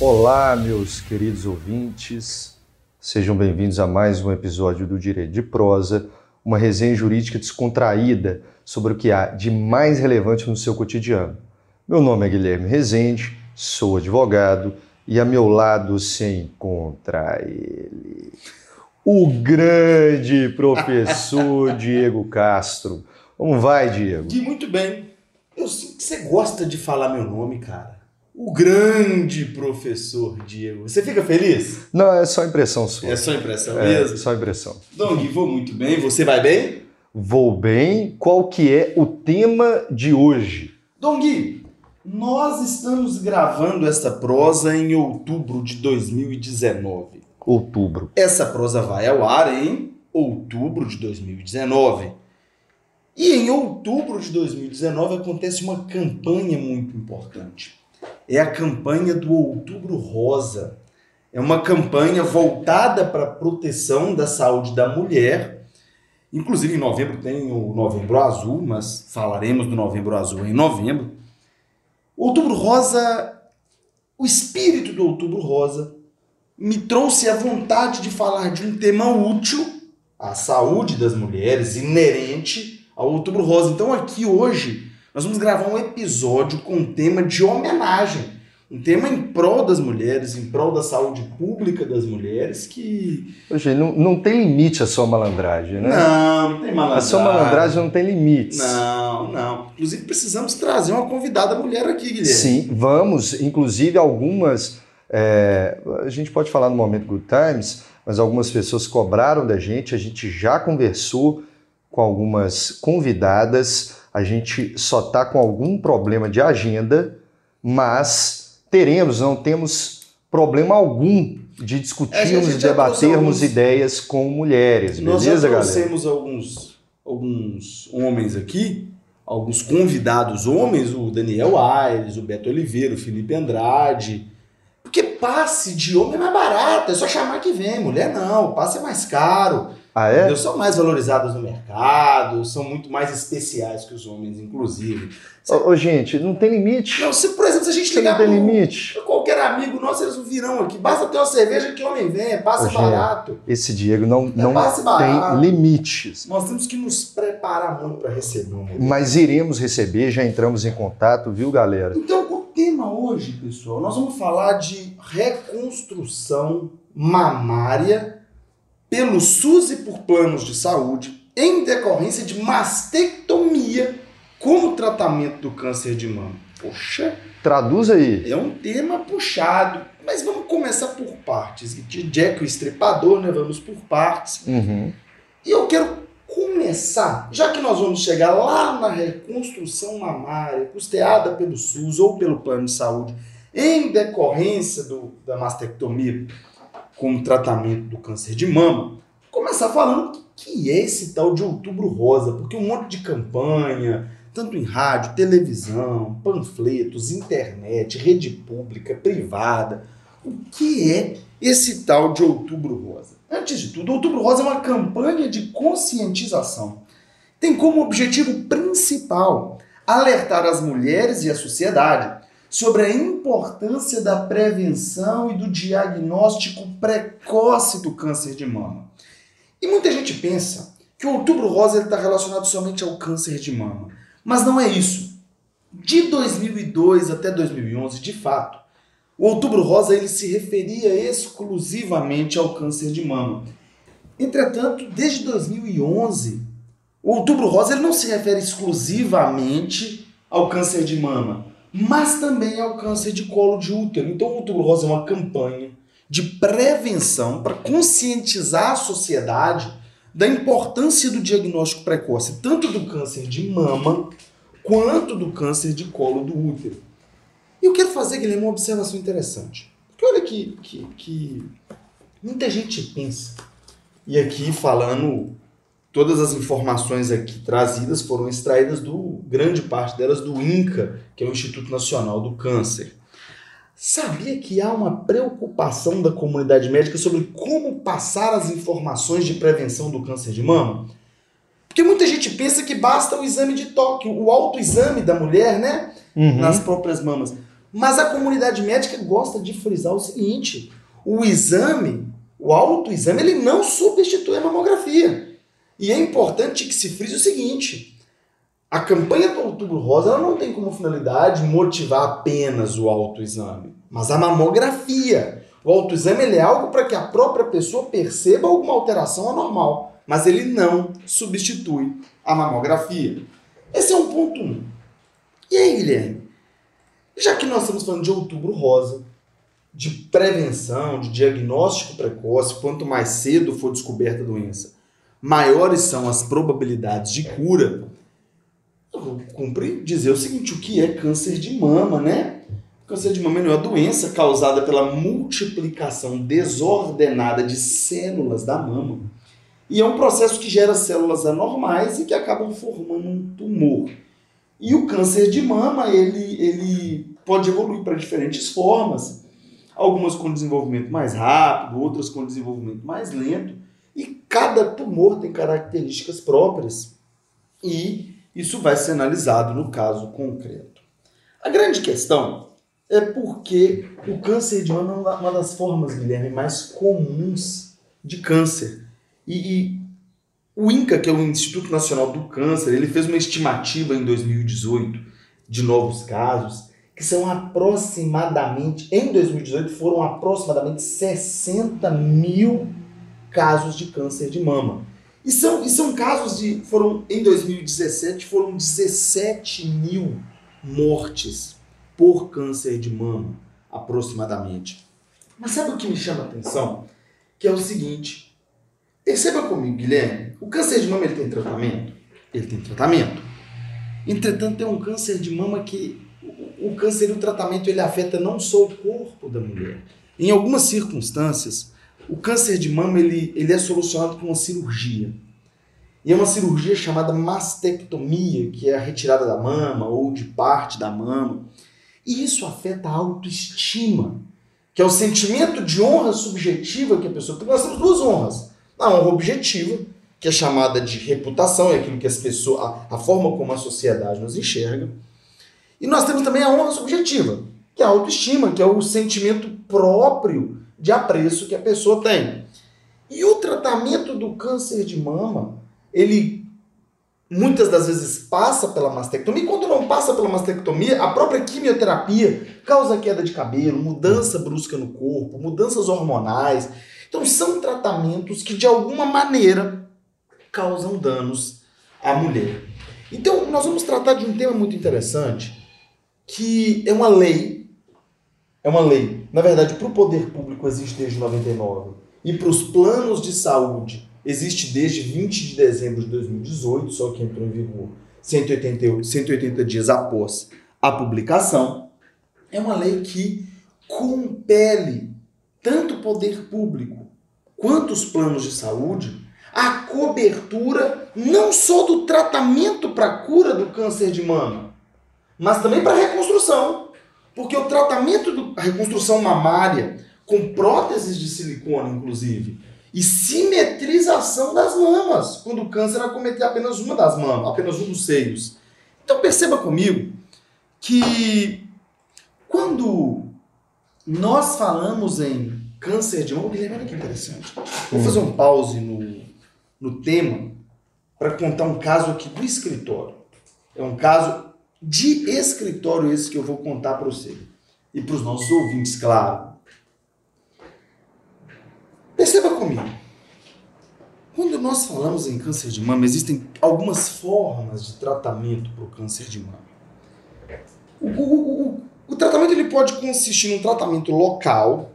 Olá, meus queridos ouvintes, sejam bem-vindos a mais um episódio do Direito de Prosa, uma resenha jurídica descontraída sobre o que há de mais relevante no seu cotidiano. Meu nome é Guilherme Rezende, sou advogado e a meu lado se encontra ele, o grande professor Diego Castro. Como vai, Diego? Gui, muito bem. Eu sinto que você gosta de falar meu nome, cara. O grande professor Diego. Você fica feliz? Não, é só impressão sua. É só impressão É, mesmo? só impressão. Dom Gui, vou muito bem. Você vai bem? Vou bem. Qual que é o tema de hoje? Dom Gui, nós estamos gravando essa prosa em outubro de 2019. Outubro. Essa prosa vai ao ar em outubro de 2019. E em outubro de 2019 acontece uma campanha muito importante. É a campanha do Outubro Rosa. É uma campanha voltada para a proteção da saúde da mulher. Inclusive, em novembro tem o Novembro Azul, mas falaremos do Novembro Azul em novembro. O Outubro Rosa, o espírito do Outubro Rosa, me trouxe a vontade de falar de um tema útil à saúde das mulheres, inerente ao Outubro Rosa. Então, aqui hoje, nós vamos gravar um episódio com um tema de homenagem. Um tema em prol das mulheres, em prol da saúde pública das mulheres, que. Hoje, não, não tem limite a sua malandragem, né? Não, não tem A malandragem. sua malandragem não tem limites. Não, não. Inclusive, precisamos trazer uma convidada mulher aqui, Guilherme. Sim, vamos. Inclusive, algumas. é, a gente pode falar no momento Good Times, mas algumas pessoas cobraram da gente. A gente já conversou com algumas convidadas. A gente só está com algum problema de agenda, mas teremos, não temos problema algum de É, discutirmos e debatermos ideias com mulheres, Nós beleza, já galera? trouxemos alguns, alguns homens aqui, alguns convidados homens, o Daniel Aires, o Beto Oliveira, o Felipe Andrade. Porque passe de homem é mais barato, é só chamar que vem. Mulher não, passe é mais caro. Ah, é? São mais valorizados no mercado, são muito mais especiais que os homens, inclusive. Ô, ô, gente, não tem limite. Não, se, por exemplo, se a gente Você não ligar tem pro- limite. pra qualquer amigo nosso, eles não virão aqui. Basta ter uma cerveja que homem vem, é passe gente, barato. Esse Diego não, não passe barato. tem limites. Nós temos que nos preparar muito para receber um. Mas iremos receber, já entramos em contato, viu, galera? Então, o tema hoje, pessoal, nós vamos falar de reconstrução mamária pelo SUS e por planos de saúde em decorrência de mastectomia como tratamento do câncer de mama. Poxa, Traduz aí. é um tema puxado, mas vamos começar por partes. De Jack o Estripador, né? Vamos por partes. Uhum. E eu quero começar, já que nós vamos chegar lá na reconstrução mamária, custeada pelo SUS ou pelo plano de saúde, em decorrência do, da mastectomia como tratamento do câncer de mama, começar falando o que é esse tal de outubro rosa, porque um monte de campanha, tanto em rádio, televisão, panfletos, internet, rede pública, privada, o que é esse tal de Outubro Rosa? Antes de tudo, Outubro Rosa é uma campanha de conscientização. Tem como objetivo principal alertar as mulheres e a sociedade sobre a importância da prevenção e do diagnóstico precoce do câncer de mama. E muita gente pensa que o Outubro Rosa está relacionado somente ao câncer de mama. Mas não é isso. De 2002 até 2011, de fato, o Outubro Rosa ele se referia exclusivamente ao câncer de mama. Entretanto, desde 2011, o Outubro Rosa ele não se refere exclusivamente ao câncer de mama, mas também ao câncer de colo de útero. Então, o Outubro Rosa é uma campanha de prevenção para conscientizar a sociedade da importância do diagnóstico precoce, tanto do câncer de mama quanto do câncer de colo do útero. E eu quero fazer, Guilherme, uma observação interessante. Porque olha que, que, que muita gente pensa, e aqui falando, todas as informações aqui trazidas foram extraídas do, grande parte delas do INCA, que é o Instituto Nacional do Câncer. Sabia que há uma preocupação da comunidade médica sobre como passar as informações de prevenção do câncer de mama? Porque muita gente pensa que basta o exame de toque, o autoexame da mulher, né? Uhum. Nas próprias mamas. Mas a comunidade médica gosta de frisar o seguinte: o exame, o autoexame, ele não substitui a mamografia. E é importante que se frise o seguinte: a campanha do Outubro Rosa não tem como finalidade motivar apenas o autoexame, mas a mamografia. O autoexame é algo para que a própria pessoa perceba alguma alteração anormal, mas ele não substitui a mamografia. Esse é um ponto um. E aí, Guilherme? Já que nós estamos falando de Outubro Rosa, de prevenção, de diagnóstico precoce, quanto mais cedo for descoberta a doença, maiores são as probabilidades de cura cumpre dizer o seguinte: o que é câncer de mama, né? Câncer de mama é uma doença causada pela multiplicação desordenada de células da mama. E é um processo que gera células anormais e que acabam formando um tumor. E o câncer de mama, ele, ele pode evoluir para diferentes formas. Algumas com desenvolvimento mais rápido, outras com desenvolvimento mais lento. E cada tumor tem características próprias. E isso vai ser analisado no caso concreto. A grande questão é porque o câncer de mama é uma das formas, Guilherme, mais comuns de câncer. E, e, o INCA, que é o Instituto Nacional do Câncer, ele fez uma estimativa em 2018 de novos casos, que são aproximadamente, em 2018, foram aproximadamente 60 mil casos de câncer de mama. E são, e são casos de. Foram, em 2017, foram 17 mil mortes por câncer de mama, aproximadamente. Mas sabe o que me chama a atenção? Que é o seguinte. Perceba comigo, Guilherme. O câncer de mama ele tem tratamento? Ele tem tratamento. Entretanto, é um câncer de mama que o câncer e o tratamento ele afeta não só o corpo da mulher. Em algumas circunstâncias, o câncer de mama ele, ele é solucionado com uma cirurgia. E é uma cirurgia chamada mastectomia, que é a retirada da mama ou de parte da mama. E isso afeta a autoestima, que é o sentimento de honra subjetiva que a pessoa tem. Nós temos duas honras. A honra objetiva, que é chamada de reputação, é aquilo que as pessoas, a, a forma como a sociedade nos enxerga. E nós temos também a honra subjetiva, que é a autoestima, que é o sentimento próprio de apreço que a pessoa tem. E o tratamento do câncer de mama, ele muitas das vezes passa pela mastectomia. E quando não passa pela mastectomia, a própria quimioterapia causa queda de cabelo, mudança brusca no corpo, mudanças hormonais. Então são tratamentos que de alguma maneira causam danos à mulher. Então nós vamos tratar de um tema muito interessante, que é uma lei é uma lei. Na verdade, para o poder público existe desde 99 e para os planos de saúde existe desde 20 de dezembro de 2018, só que entrou em vigor 180, 180 dias após a publicação. É uma lei que compele tanto o poder público quanto os planos de saúde a cobertura não só do tratamento para a cura do câncer de mama, mas também para a reconstrução. Porque o tratamento da reconstrução mamária, com próteses de silicone, inclusive, e simetrização das mamas, quando o câncer acometer apenas uma das mamas, apenas um dos seios. Então perceba comigo que quando nós falamos em câncer de mama, olha que interessante. Vou fazer um pause no, no tema para contar um caso aqui do escritório. É um caso de escritório esse que eu vou contar para você. E para os nossos ouvintes, claro. Perceba comigo. Quando nós falamos em câncer de mama, existem algumas formas de tratamento para o câncer de mama. O, o, o, o tratamento ele pode consistir num tratamento local,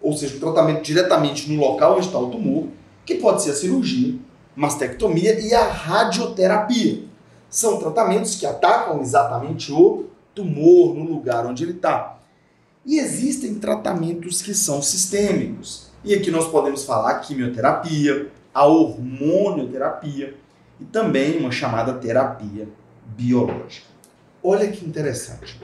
ou seja, um tratamento diretamente no local onde está o tumor, que pode ser a cirurgia, mastectomia e a radioterapia são tratamentos que atacam exatamente o tumor no lugar onde ele está. E existem tratamentos que são sistêmicos. E aqui nós podemos falar quimioterapia, a hormonioterapia e também uma chamada terapia biológica. Olha que interessante.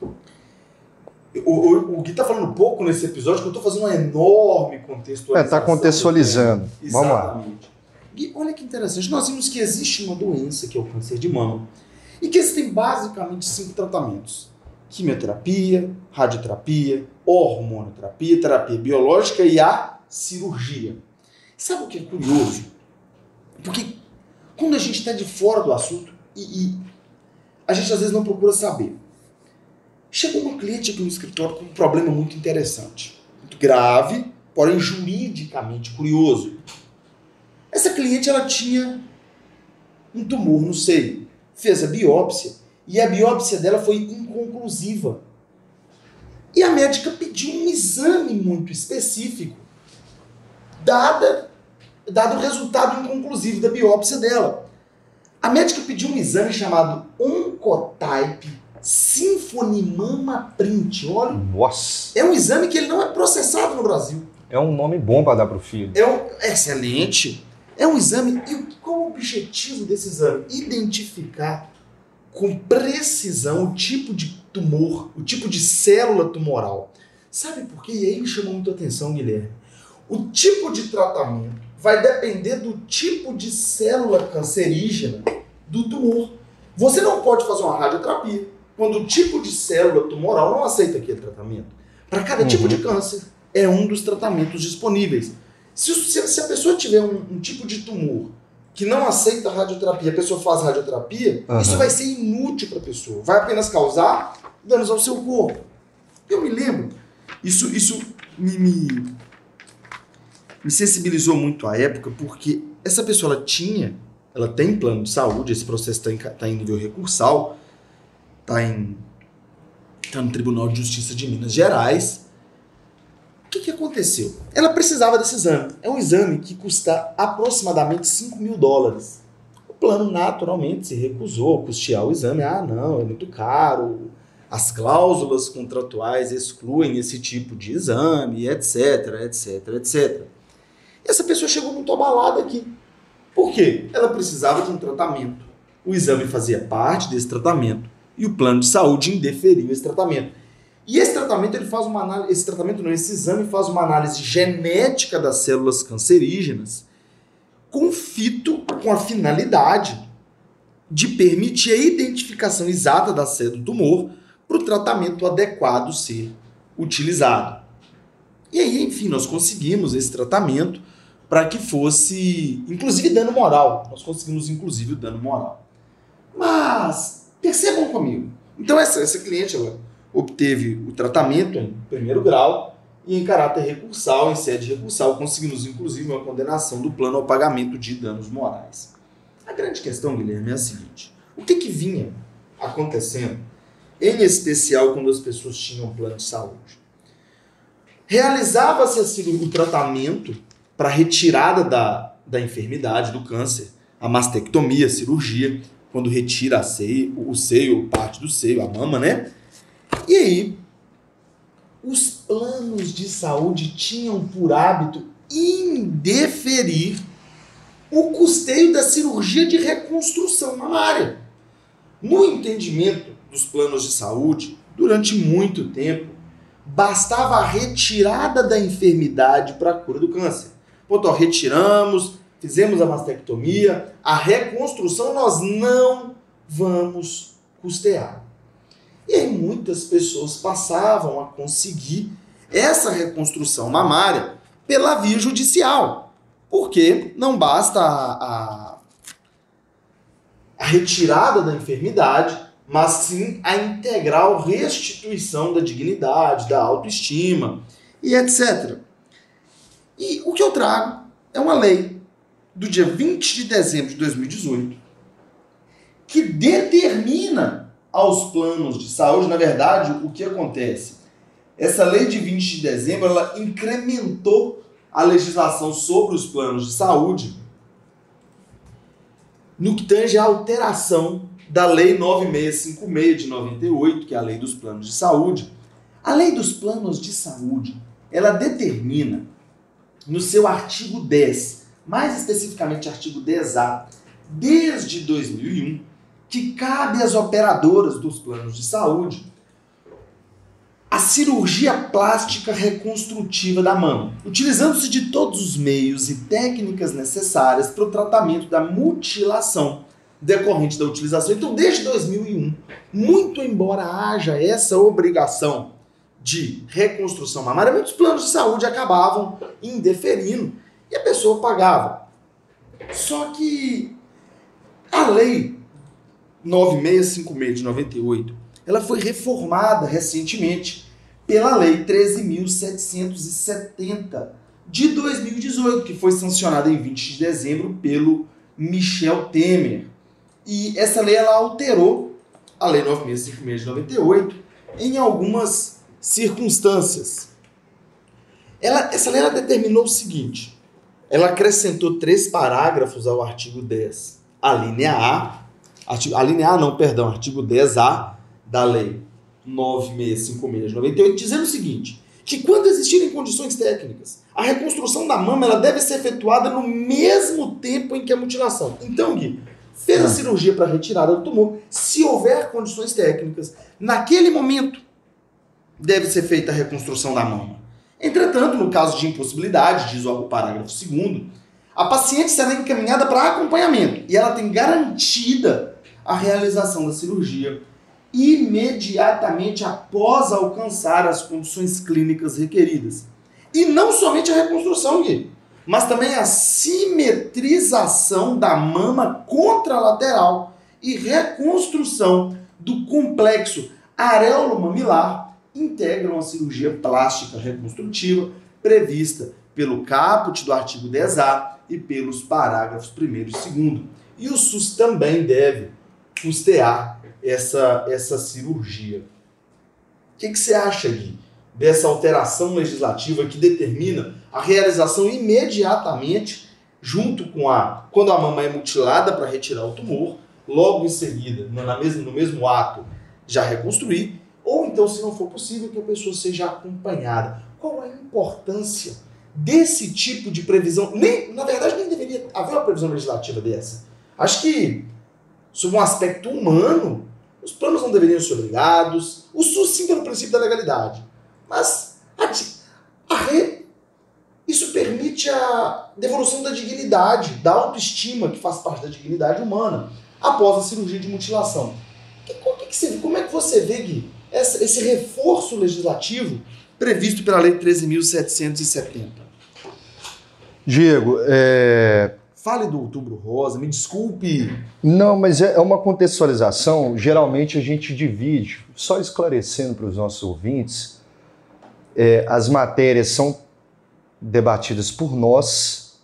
O, o, o Gui tá falando pouco nesse episódio, que eu tô fazendo uma enorme contextualização. É, tá contextualizando. Vamos lá. Exatamente. Gui, olha que interessante. Nós vimos que existe uma doença, que é o câncer de mama, e que existem basicamente cinco tratamentos: quimioterapia, radioterapia, hormonoterapia, terapia biológica e a cirurgia. Sabe o que é curioso? Porque quando a gente está de fora do assunto e, e a gente às vezes não procura saber. Chegou uma cliente aqui no escritório com um problema muito interessante, muito grave, porém juridicamente curioso. Essa cliente ela tinha um tumor no seio, fez a biópsia e a biópsia dela foi inconclusiva. E a médica pediu um exame muito específico, dada, dado o resultado inconclusivo da biópsia dela. A médica pediu um exame chamado Oncotype Symphony Mama Print. Olha, Nossa. é um exame que ele não é processado no Brasil. É um nome bom para dar pro filho. É um, excelente. É um exame. E o- qual o objetivo desse exame? Identificar com precisão o tipo de tumor, o tipo de célula tumoral. Sabe por quê? E aí me chamou muito a atenção, Guilherme. O tipo de tratamento vai depender do tipo de célula cancerígena do tumor. Você não pode fazer uma radioterapia quando o tipo de célula tumoral não aceita aquele tratamento. Para cada tipo Uhum. de câncer, é um dos tratamentos disponíveis. Se, se- se a pessoa tiver um, um tipo de tumor que não aceita radioterapia, a pessoa faz radioterapia, Aham. isso vai ser inútil para a pessoa. Vai apenas causar danos ao seu corpo. Eu me lembro, isso, isso me, me, me sensibilizou muito à época, porque essa pessoa ela tinha, ela tem plano de saúde, esse processo está em, tá em nível recursal, está em tá no Tribunal de Justiça de Minas Gerais. Que, que aconteceu? Ela precisava desse exame. É um exame que custa aproximadamente 5 mil dólares. O plano naturalmente se recusou a custear o exame. Ah, não, é muito caro. As cláusulas contratuais excluem esse tipo de exame, etc, etc, etc. E essa pessoa chegou muito abalada aqui. Por quê? Ela precisava de um tratamento. O exame fazia parte desse tratamento e o plano de saúde indeferiu esse tratamento. E esse tratamento ele faz uma análise, esse tratamento não, esse exame faz uma análise genética das células cancerígenas com fito com a finalidade de permitir a identificação exata da sede do tumor para o tratamento adequado ser utilizado. E aí, enfim, nós conseguimos esse tratamento para que fosse, inclusive, dano moral. Nós conseguimos, inclusive, o dano moral. Mas, percebam comigo. Então, essa, essa cliente, ela obteve o tratamento em primeiro grau e em caráter recursal, em sede recursal, conseguimos, inclusive, uma condenação do plano ao pagamento de danos morais. A grande questão, Guilherme, é a seguinte. O que, que vinha acontecendo, em especial quando as pessoas tinham plano de saúde? Realizava-se assim, o tratamento para retirada da, da enfermidade, do câncer, a mastectomia, a cirurgia, quando retira a seio, o seio, parte do seio, a mama, né? E aí, os planos de saúde tinham por hábito indeferir o custeio da cirurgia de reconstrução mamária. No entendimento dos planos de saúde, durante muito tempo, bastava a retirada da enfermidade para a cura do câncer. Ponto, ó, retiramos, fizemos a mastectomia, a reconstrução nós não vamos custear. E aí muitas pessoas passavam a conseguir essa reconstrução mamária pela via judicial, porque não basta a, a, a retirada da enfermidade, mas sim a integral restituição da dignidade, da autoestima e etc. E o que eu trago é uma lei do dia 20 de dezembro de 2018 que determina aos planos de saúde, na verdade, o que acontece? Essa lei de 20 de dezembro, ela incrementou a legislação sobre os planos de saúde no que tange à alteração da lei 9656 de 98, que é a lei dos planos de saúde. A lei dos planos de saúde, ela determina no seu artigo 10, mais especificamente artigo 10A, desde 2001, que cabe às operadoras dos planos de saúde a cirurgia plástica reconstrutiva da mama, utilizando-se de todos os meios e técnicas necessárias para o tratamento da mutilação decorrente da utilização. Então, desde 2001, muito embora haja essa obrigação de reconstrução mamária, muitos planos de saúde acabavam indeferindo e a pessoa pagava. Só que a lei 9656 de 98, ela foi reformada recentemente pela lei 13.770 de 2018, que foi sancionada em 20 de dezembro pelo Michel Temer. E essa lei ela alterou a lei 9656 de 98 em algumas circunstâncias. Ela, essa lei ela determinou o seguinte: ela acrescentou três parágrafos ao artigo 10. A linha A, artigo, a linha A não, perdão, artigo 10A da lei 9656 de 98, dizendo o seguinte: que quando existirem condições técnicas, a reconstrução da mama ela deve ser efetuada no mesmo tempo em que a mutilação. Então, Gui, fez a ah. cirurgia para retirada do tumor, se houver condições técnicas, naquele momento deve ser feita a reconstrução da mama. Entretanto, no caso de impossibilidade, diz o parágrafo 2 a paciente será encaminhada para acompanhamento e ela tem garantida a realização da cirurgia imediatamente após alcançar as condições clínicas requeridas. E não somente a reconstrução, Gui, mas também a simetrização da mama contralateral e reconstrução do complexo areolo mamilar integram a cirurgia plástica reconstrutiva prevista pelo caput do artigo 10A e pelos parágrafos 1 e 2. E o SUS também deve custear essa, essa cirurgia. O que, que você acha, Gui, dessa alteração legislativa que determina a realização imediatamente, junto com a. quando a mama é mutilada para retirar o tumor, logo em seguida, na mesma, no mesmo ato, já reconstruir, ou então, se não for possível, que a pessoa seja acompanhada. Qual a importância desse tipo de previsão? Nem, na verdade, nem deveria haver uma previsão legislativa dessa. Acho que, sob um aspecto humano, os planos não deveriam ser obrigados. O SUS sim pelo princípio da legalidade. Mas a, a re, isso permite a devolução da dignidade, da autoestima, que faz parte da dignidade humana, após a cirurgia de mutilação. Que, que, que você, como é que você vê, Gui, essa, esse reforço legislativo previsto pela Lei 13.770? Diego, é, Fale do Outubro Rosa, me desculpe. Não, mas é, uma contextualização. Geralmente a gente divide, só esclarecendo para os nossos ouvintes, é, as matérias são debatidas por nós,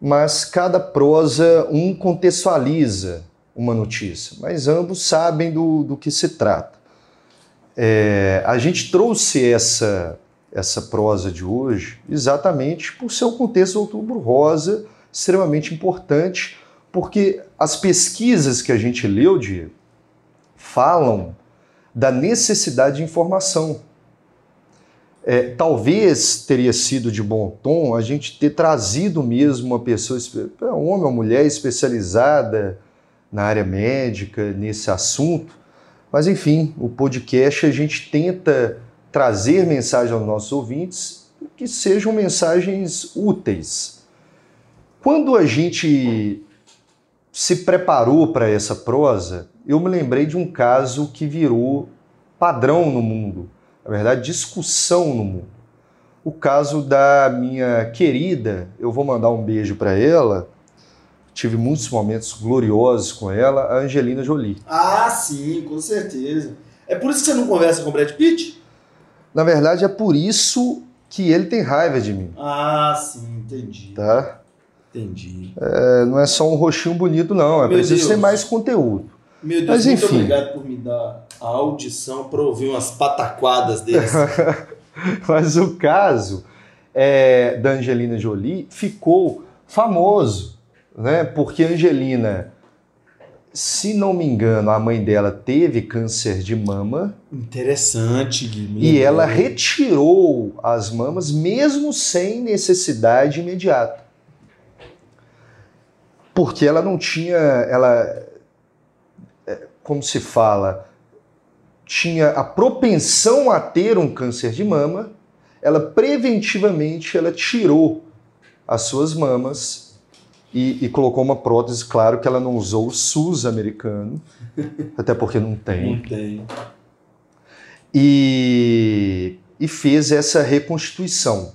mas cada prosa, um contextualiza uma notícia, mas ambos sabem do, do que se trata. É, a gente trouxe essa, essa prosa de hoje exatamente por seu contexto Outubro Rosa extremamente importante, porque as pesquisas que a gente leu, Diego, falam da necessidade de informação. É, talvez teria sido de bom tom a gente ter trazido mesmo uma pessoa, um homem ou mulher especializada na área médica, nesse assunto, mas enfim, o podcast a gente tenta trazer mensagem aos nossos ouvintes que sejam mensagens úteis quando a gente se preparou para essa prosa, eu me lembrei de um caso que virou padrão no mundo, na verdade, discussão no mundo. O caso da minha querida, eu vou mandar um beijo para ela, tive muitos momentos gloriosos com ela, a Angelina Jolie. Ah, sim, com certeza. É por isso que você não conversa com o Brad Pitt? Na verdade, é por isso que ele tem raiva de mim. Ah, sim, entendi. Tá? Entendi. É, não é só um roxinho bonito, não. É preciso ter mais conteúdo. Meu Deus, Mas, muito enfim. obrigado por me dar a audição para ouvir umas pataquadas desse. Mas o caso é, da Angelina Jolie ficou famoso, né? Porque Angelina, se não me engano, a mãe dela teve câncer de mama. Interessante, Guilherme. E ela retirou as mamas mesmo sem necessidade imediata porque ela não tinha, ela, é, como se fala, tinha a propensão a ter um câncer de mama, ela preventivamente ela tirou as suas mamas e, e, colocou uma prótese. Claro que ela não usou o SUS americano, até porque não tem. Não tem. E, e fez essa reconstituição.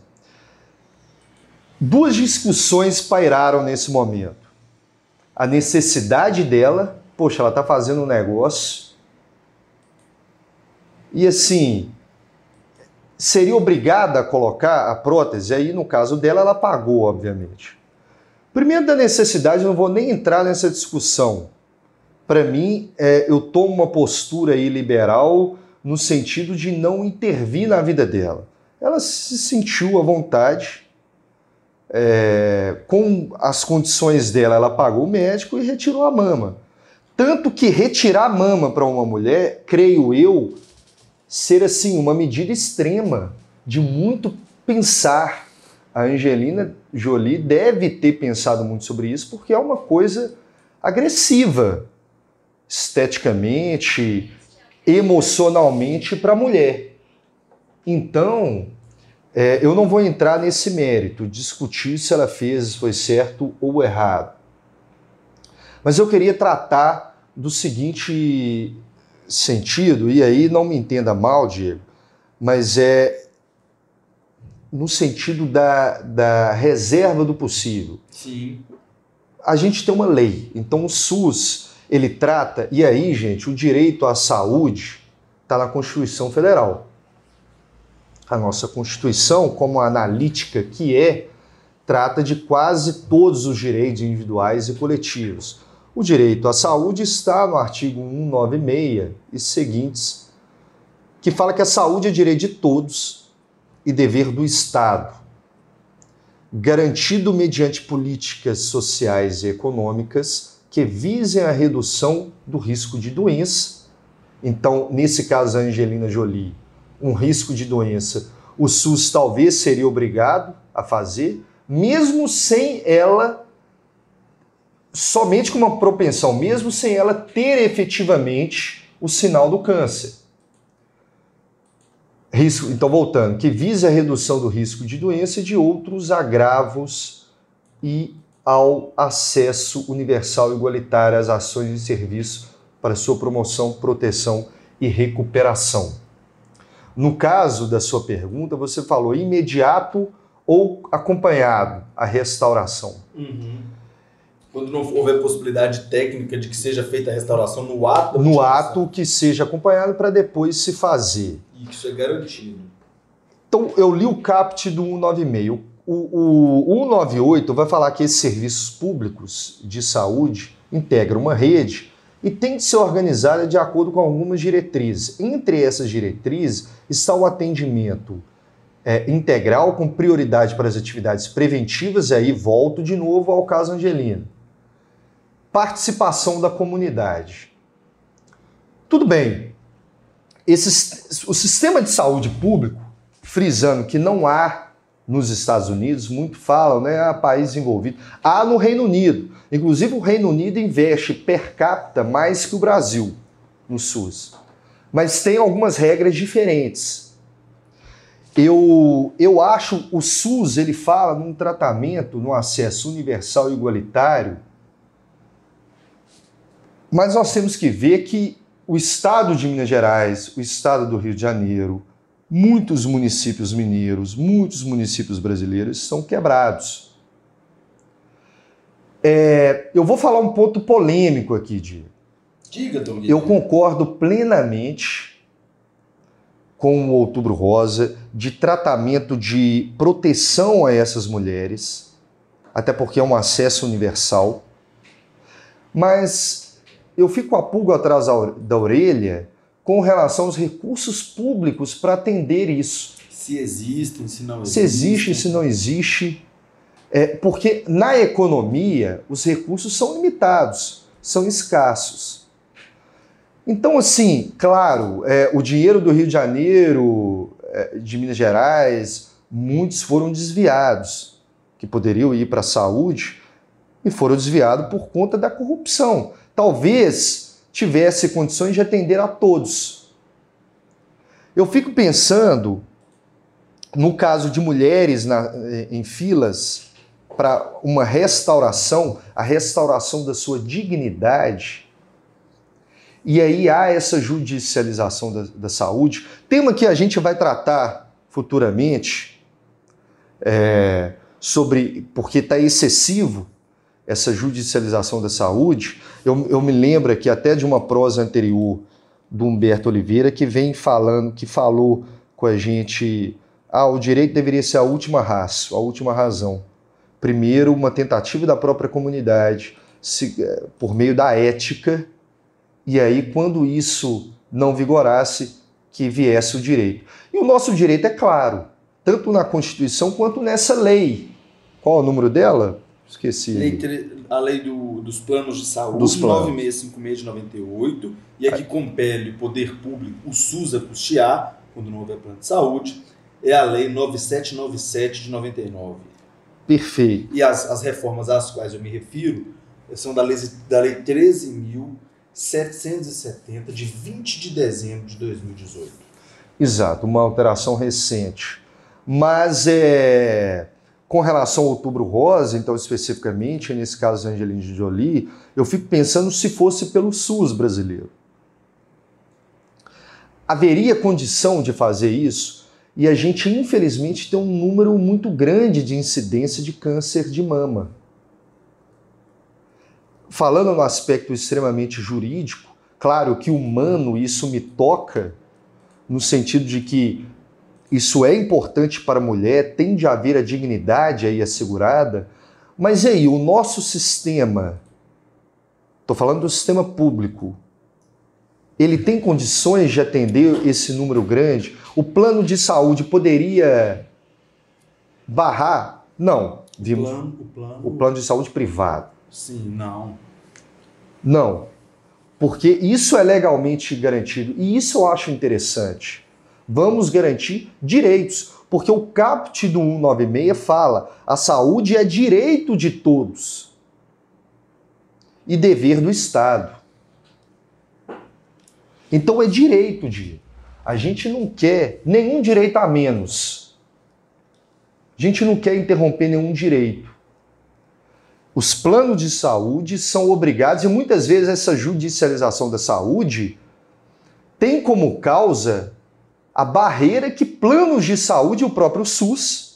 Duas discussões pairaram nesse momento. A necessidade dela, poxa, ela está fazendo um negócio e assim, seria obrigada a colocar a prótese, aí no caso dela ela pagou, obviamente. Primeiro da necessidade, não vou nem entrar nessa discussão. Para mim, é, eu tomo uma postura aí liberal no sentido de não intervir na vida dela. Ela se sentiu à vontade, é, com as condições dela, ela pagou o médico e retirou a mama. Tanto que retirar a mama para uma mulher, creio eu, ser assim uma medida extrema de muito pensar. A Angelina Jolie deve ter pensado muito sobre isso porque é uma coisa agressiva esteticamente, emocionalmente para a mulher. Então, é, eu não vou entrar nesse mérito, discutir se ela fez foi certo ou errado. Mas eu queria tratar do seguinte sentido, e aí não me entenda mal, Diego, mas é no sentido da, da reserva do possível. Sim. A gente tem uma lei, então o SUS ele trata, e aí, gente, o direito à saúde está na Constituição Federal. A nossa Constituição, como analítica que é, trata de quase todos os direitos individuais e coletivos. O direito à saúde está no artigo 196 e seguintes, que fala que a saúde é direito de todos e dever do Estado, garantido mediante políticas sociais e econômicas que visem a redução do risco de doença. Então, nesse caso, a Angelina Jolie, um risco de doença, o SUS talvez seria obrigado a fazer, mesmo sem ela somente com uma propensão, mesmo sem ela ter efetivamente o sinal do câncer. Risco, então, voltando, que visa a redução do risco de doença e de outros agravos e ao acesso universal e igualitário às ações e serviços para sua promoção, proteção e recuperação. No caso da sua pergunta, você falou imediato ou acompanhado a restauração. Uhum quando não houver possibilidade técnica de que seja feita a restauração no ato? No ato que seja acompanhado para depois se fazer. E isso é garantido. Então, eu li o CAPT do 196. O, o, o 198 vai falar que esses serviços públicos de saúde integram uma rede e tem que ser organizada de acordo com algumas diretrizes. Entre essas diretrizes está o atendimento é, integral com prioridade para as atividades preventivas, e aí volto de novo ao caso Angelina participação da comunidade. Tudo bem, esse, o sistema de saúde público, frisando que não há nos Estados Unidos, muito falam, né? Há país envolvido. Há no Reino Unido. Inclusive, o Reino Unido investe per capita mais que o Brasil no SUS. Mas tem algumas regras diferentes. Eu, eu acho o SUS, ele fala num tratamento, no acesso universal e igualitário, mas nós temos que ver que o estado de Minas Gerais, o estado do Rio de Janeiro, muitos municípios mineiros, muitos municípios brasileiros estão quebrados. É, eu vou falar um ponto polêmico aqui, Diego. Diga, Dom Eu concordo plenamente com o Outubro Rosa de tratamento de proteção a essas mulheres, até porque é um acesso universal. Mas eu fico com a pulga atrás da orelha com relação aos recursos públicos para atender isso. Se existem, se não existem. Se existe, se não existe. É, porque na economia os recursos são limitados, são escassos. Então, assim, claro, é, o dinheiro do Rio de Janeiro, é, de Minas Gerais, muitos foram desviados, que poderiam ir para a saúde, e foram desviados por conta da corrupção talvez tivesse condições de atender a todos. Eu fico pensando no caso de mulheres na, em filas para uma restauração, a restauração da sua dignidade. E aí há essa judicialização da, da saúde, tema que a gente vai tratar futuramente, é, sobre porque está excessivo essa judicialização da saúde. Eu, eu me lembro aqui até de uma prosa anterior do Humberto Oliveira que vem falando, que falou com a gente, ah, o direito deveria ser a última raça, a última razão. Primeiro, uma tentativa da própria comunidade, se, eh, por meio da ética, e aí, quando isso não vigorasse, que viesse o direito. E o nosso direito é claro, tanto na Constituição quanto nessa lei. Qual é o número dela? Esqueci. Lei, a lei do, dos planos de saúde, Dos planos. 9656 de 98, e a que compele o poder público, o SUS, a custear, quando não houver plano de saúde, é a lei 9797 de 99. Perfeito. E as, as reformas às quais eu me refiro são da lei, da lei 13.770, de 20 de dezembro de 2018. Exato, uma alteração recente. Mas é, com relação ao Outubro Rosa, então especificamente, nesse caso Angelina Jolie, eu fico pensando se fosse pelo SUS brasileiro. Haveria condição de fazer isso? E a gente, infelizmente, tem um número muito grande de incidência de câncer de mama. Falando no aspecto extremamente jurídico, claro que humano isso me toca, no sentido de que isso é importante para a mulher, tem de haver a dignidade aí assegurada, mas e aí, o nosso sistema, estou falando do sistema público, ele tem condições de atender esse número grande? O plano de saúde poderia barrar? Não. O Vimos plano, o plano, o plano de saúde privado. Sim, não. Não. Porque isso é legalmente garantido. E isso eu acho interessante. Vamos garantir direitos. Porque o CAPT do 196 fala: a saúde é direito de todos e dever do Estado. Então é direito de. A gente não quer nenhum direito a menos. A gente não quer interromper nenhum direito. Os planos de saúde são obrigados, e muitas vezes essa judicialização da saúde tem como causa a barreira que planos de saúde, o próprio SUS,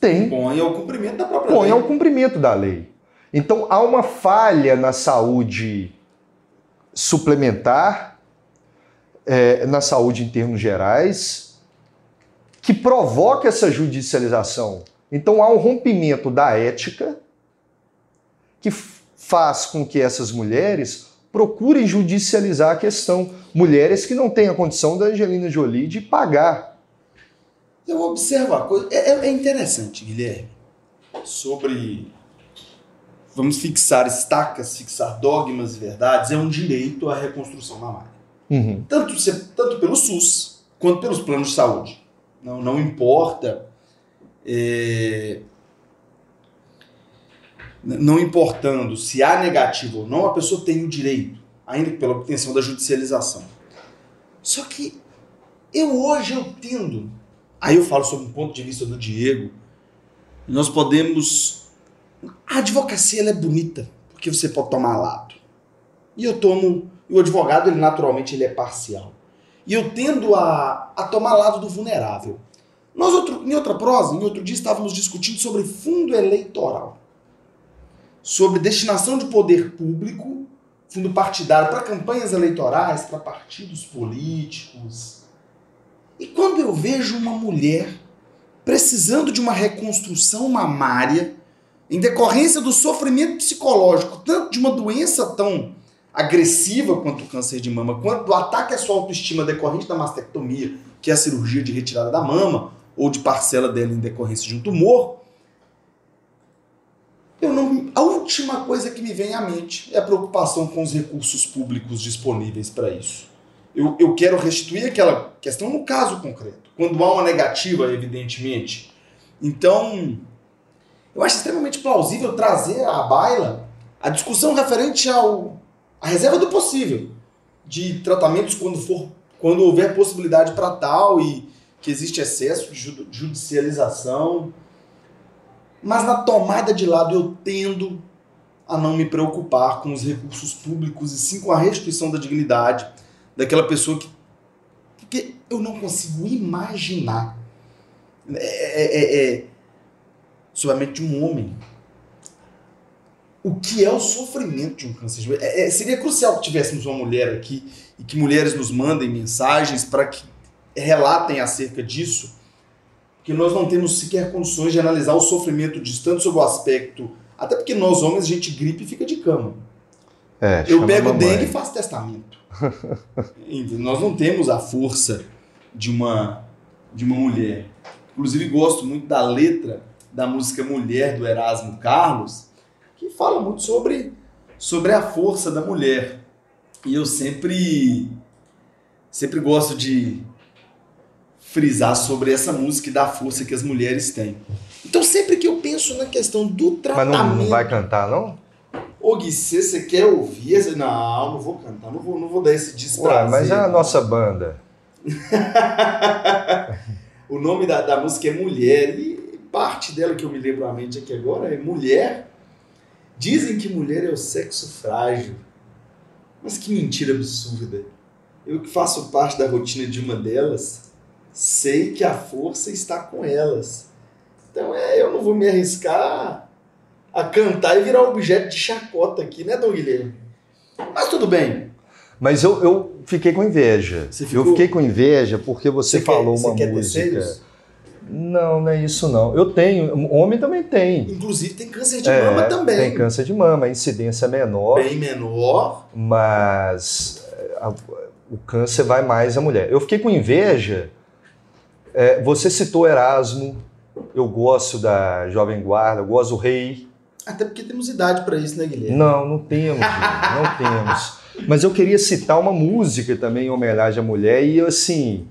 tem Põe ao cumprimento da própria põe lei. ao cumprimento da lei. Então há uma falha na saúde suplementar, é, na saúde em termos gerais, que provoca essa judicialização. Então há um rompimento da ética que faz com que essas mulheres procurem judicializar a questão. Mulheres que não têm a condição da Angelina Jolie de pagar. Eu observo a coisa. É, é- é interessante, Guilherme. Sobre. Vamos fixar estacas, fixar dogmas e verdades. É um direito à reconstrução mamária. Uhum. Tanto, tanto pelo SUS quanto pelos planos de saúde. Não, não importa. é, não importando se há negativo ou não, a pessoa tem o direito, ainda que pela obtenção da judicialização. Só que eu hoje eu tendo, aí eu falo sobre um ponto de vista do Diego, nós podemos. A advocacia ela é bonita, porque você pode tomar lado. E eu tomo. E o advogado, ele naturalmente ele é parcial. E eu tendo a, a tomar lado do vulnerável. Nós, outro, em outra prosa, em outro dia, estávamos discutindo sobre fundo eleitoral. Sobre destinação de poder público, fundo partidário, para campanhas eleitorais, para partidos políticos. E quando eu vejo uma mulher precisando de uma reconstrução mamária, em decorrência do sofrimento psicológico, tanto de uma doença tão agressiva quanto o câncer de mama, quanto do ataque à sua autoestima decorrente da mastectomia, que é a cirurgia de retirada da mama, ou de parcela dela em decorrência de um tumor, eu não, a última coisa que me vem à mente é a preocupação com os recursos públicos disponíveis para isso. Eu, eu quero restituir aquela questão no caso concreto, quando há uma negativa, evidentemente. Então, eu acho extremamente plausível trazer à baila a discussão referente ao a reserva do possível de tratamentos quando for quando houver possibilidade para tal e que existe excesso de judicialização. Mas na tomada de lado eu tendo a não me preocupar com os recursos públicos e sim com a restituição da dignidade daquela pessoa que. Porque eu não consigo imaginar. É, é, é, é sobre a mente de um homem. O que é o sofrimento de um câncer é, é, Seria crucial que tivéssemos uma mulher aqui e que mulheres nos mandem mensagens para que relatem acerca disso, porque nós não temos sequer condições de analisar o sofrimento disso, tanto sob o aspecto até porque nós homens, a gente gripe e fica de cama. É, eu pego dengue e faço testamento. nós não temos a força de uma, de uma mulher. Inclusive, gosto muito da letra da música Mulher do Erasmo Carlos, que fala muito sobre, sobre a força da mulher. E eu sempre, sempre gosto de frisar sobre essa música e da força que as mulheres têm. Então, sempre que eu penso na questão do tratamento. Mas não, não vai cantar, não? Ô Gui, se você quer ouvir, não, não vou cantar, não vou, não vou dar esse desprazer. Ué, mas é a nossa banda. o nome da, da música é Mulher, e parte dela que eu me lembro à mente aqui agora é Mulher. Dizem que mulher é o sexo frágil. Mas que mentira absurda. Eu que faço parte da rotina de uma delas, sei que a força está com elas. Então é, eu não vou me arriscar a cantar e virar objeto de chacota aqui, né, Dom Guilherme? Mas tudo bem. Mas eu, eu fiquei com inveja. Ficou... Eu fiquei com inveja porque você, você falou quer, uma você música. Não, não é isso não. Eu tenho, homem também tem. Inclusive tem câncer de é, mama também. Tem câncer de mama, a incidência é menor. Bem menor. Mas a, o câncer vai mais a mulher. Eu fiquei com inveja. É, você citou Erasmo, eu gosto da Jovem Guarda, eu gosto do Rei. Até porque temos idade para isso, né, Guilherme? Não, não temos, não temos. Mas eu queria citar uma música também em homenagem à mulher e assim,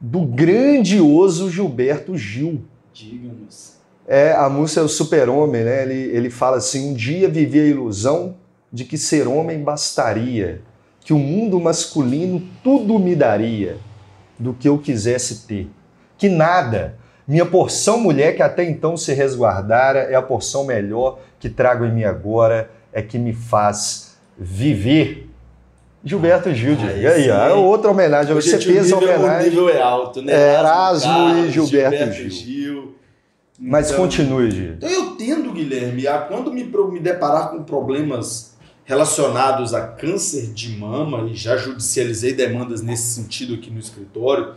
do grandioso Gilberto Gil. Diga-nos. É, a música é o Super-Homem, né? Ele, ele fala assim: um dia vivi a ilusão de que ser homem bastaria, que o mundo masculino tudo me daria do que eu quisesse ter. Que nada, minha porção mulher que até então se resguardara é a porção melhor que trago em mim agora, é que me faz viver. Gilberto Gil, e aí, é outra homenagem. Você Gente, fez a homenagem. O nível é alto, né? Erasmo, Erasmo e Gilberto, Gilberto Gil. Gil. Mas então, continue, Gil. Então eu tendo, Guilherme, a quando me, me deparar com problemas relacionados a câncer de mama, e já judicializei demandas nesse sentido aqui no escritório,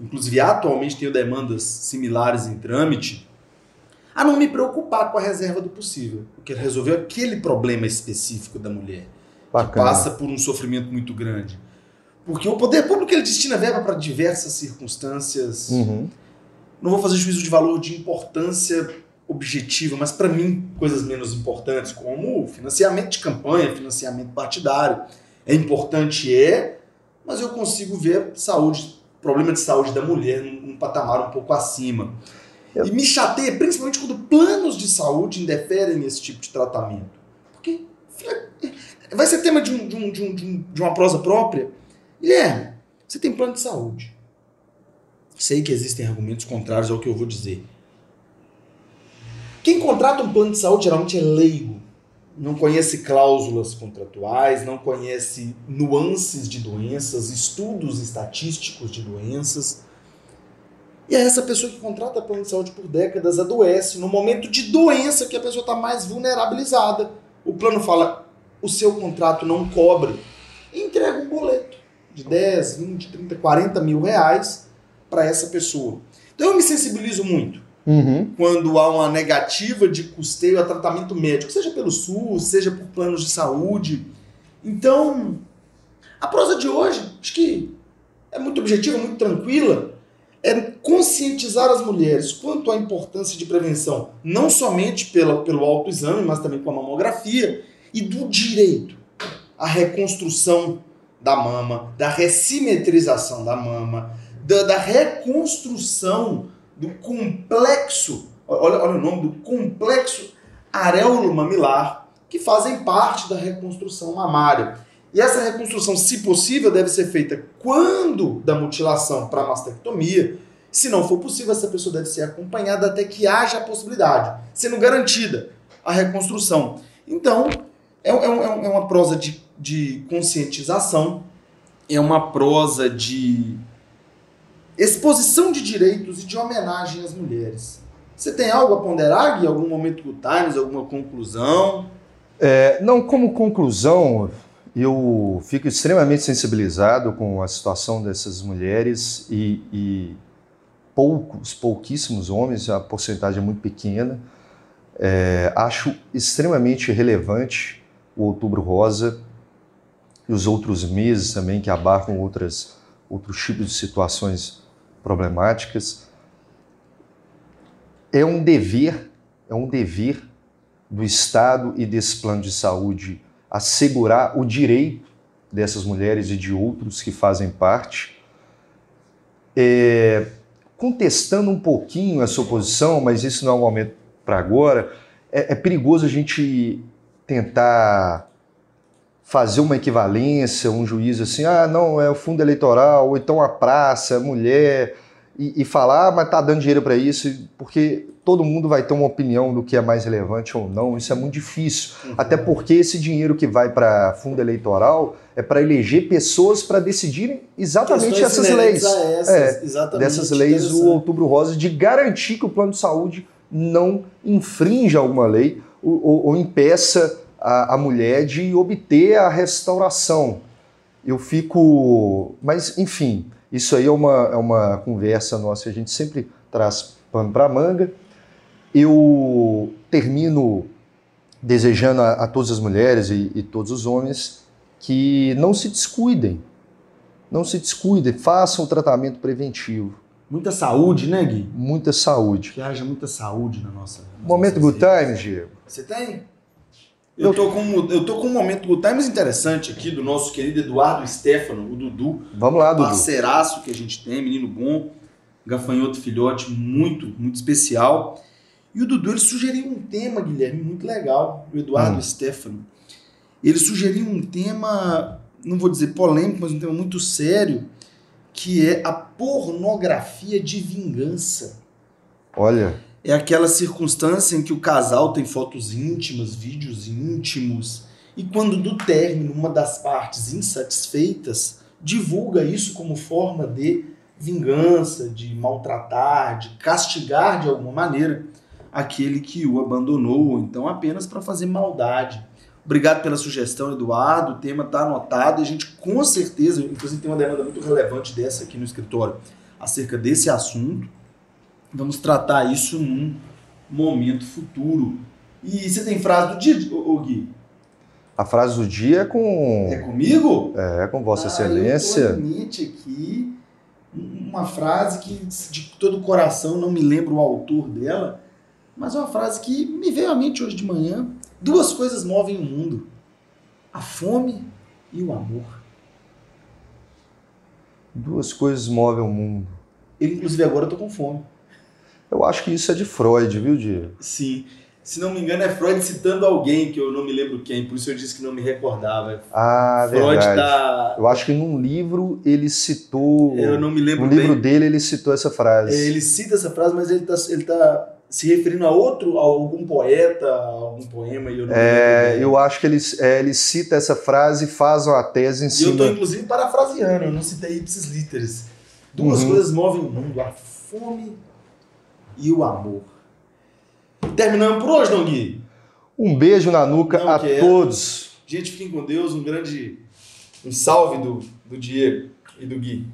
inclusive atualmente tenho demandas similares em trâmite, a não me preocupar com a reserva do possível. Porque resolver aquele problema específico da mulher, Bacana. que passa por um sofrimento muito grande. Porque o poder público ele destina verba para diversas circunstâncias. Uhum. Não vou fazer juízo de valor de importância objetiva, mas para mim coisas menos importantes, como financiamento de campanha, financiamento partidário. É importante, é, mas eu consigo ver saúde problema de saúde da mulher num, patamar um pouco acima. Eu... E me chateia principalmente quando planos de saúde indeferem esse tipo de tratamento. Porque vai ser tema de, um, de, um, de, um, de uma prosa própria. Guilherme, você tem plano de saúde. Sei que existem argumentos contrários ao que eu vou dizer. Quem contrata um plano de saúde geralmente é leigo não conhece cláusulas contratuais, não conhece nuances de doenças, estudos estatísticos de doenças. E é essa pessoa que contrata plano de saúde por décadas adoece no momento de doença que a pessoa está mais vulnerabilizada. O plano fala: o seu contrato não cobre. E entrega um boleto de 10, 20, 30, 40 mil reais para essa pessoa. Então eu me sensibilizo muito Uhum. Quando há uma negativa de custeio a tratamento médico, seja pelo SUS, seja por planos de saúde. Então, a prosa de hoje, acho que é muito objetiva, muito tranquila, é conscientizar as mulheres quanto à importância de prevenção, não somente pela, pelo autoexame, mas também com a mamografia, e do direito à reconstrução da mama, da ressimetrização da mama, da, da reconstrução do complexo, olha, olha o nome, do complexo areolo mamilar, que fazem parte da reconstrução mamária. E essa reconstrução, se possível, deve ser feita quando da mutilação para mastectomia. Se não for possível, essa pessoa deve ser acompanhada até que haja a possibilidade, sendo garantida a reconstrução. Então, é, é, é uma prosa de, de conscientização, é uma prosa de exposição de direitos e de homenagem às mulheres. Você tem algo a ponderar, Gui? Algum momento do Times, alguma conclusão? É, não, como conclusão, eu fico extremamente sensibilizado com a situação dessas mulheres e, e poucos, pouquíssimos homens, a porcentagem é muito pequena. É, acho extremamente relevante o Outubro Rosa e os outros meses também que abarcam outras, outros tipos de situações problemáticas. É um dever, é um dever do Estado e desse plano de saúde assegurar o direito dessas mulheres e de outros que fazem parte. É, contestando um pouquinho a sua posição, mas isso não é o momento para agora, é, é perigoso a gente tentar fazer uma equivalência, um juízo assim, ah, não, é o fundo eleitoral, ou então a praça, a mulher, e, e falar, ah, mas tá dando dinheiro para isso, porque todo mundo vai ter uma opinião do que é mais relevante ou não, isso é muito difícil. Uhum. Até porque esse dinheiro que vai para fundo eleitoral é para eleger pessoas para decidirem exatamente essas leis. Essas, é, exatamente dessas leis, o Outubro Rosa, de garantir que o plano de saúde não infrinja alguma lei ou, ou, ou impeça a, a mulher de obter a restauração. Eu fico. Mas, enfim, isso aí é uma, é uma conversa nossa, a gente sempre traz pano para manga. Eu termino desejando a, a todas as mulheres e, e, todos os homens que não se descuidem, não se descuidem, façam o tratamento preventivo. Muita saúde, né, Gui? Muita saúde. Que haja muita saúde na nossa. Momento good time, Diego. Você tem? Eu tô, com, eu tô com um momento good times interessante aqui do nosso querido Eduardo Stefano, o Dudu. Vamos lá, Dudu. Parceiraço que a gente tem, menino bom, gafanhoto filhote, muito, muito especial. E o Dudu ele sugeriu um tema, Guilherme, muito legal, o Eduardo hum. Stefano. Ele sugeriu um tema, não vou dizer polêmico, mas um tema muito sério, que é a pornografia de vingança. Olha. É aquela circunstância em que o casal tem fotos íntimas, vídeos íntimos, e quando do término uma das partes insatisfeitas divulga isso como forma de vingança, de maltratar, de castigar de alguma maneira aquele que o abandonou, ou então apenas para fazer maldade. Obrigado pela sugestão, Eduardo. O tema está anotado e a gente com certeza, inclusive tem uma demanda muito relevante dessa aqui no escritório acerca desse assunto. Vamos tratar isso num momento futuro. E você tem frase do dia, ô, Gui? A frase do dia é com. É comigo? É, com Vossa ah, Excelência. Eu tô aqui uma frase que de todo o coração não me lembro o autor dela, mas é uma frase que me veio à mente hoje de manhã. Duas coisas movem o mundo: a fome e o amor. Duas coisas movem o mundo. Eu, inclusive, agora estou com fome. Eu acho que isso é de Freud, viu, Diego? Sim. Se não me engano, é Freud citando alguém que eu não me lembro quem, por isso eu disse que não me recordava. Ah, Freud verdade. Tá... Eu acho que num livro ele citou. Eu não me lembro. No livro dele ele citou essa frase. É, ele cita essa frase, mas ele está ele tá se referindo a outro, a algum poeta, a algum poema. Eu, não é, eu acho que ele, é, ele cita essa frase e faz uma tese em e cima. eu estou, inclusive, parafraseando, eu não citei ipsis literis. Duas uhum. coisas movem o mundo: a fome e o amor. Terminamos por hoje, não, Gui? Um beijo na nuca não a quero. todos. Gente, fiquem com Deus. Um grande um salve do, do Diego e do Gui.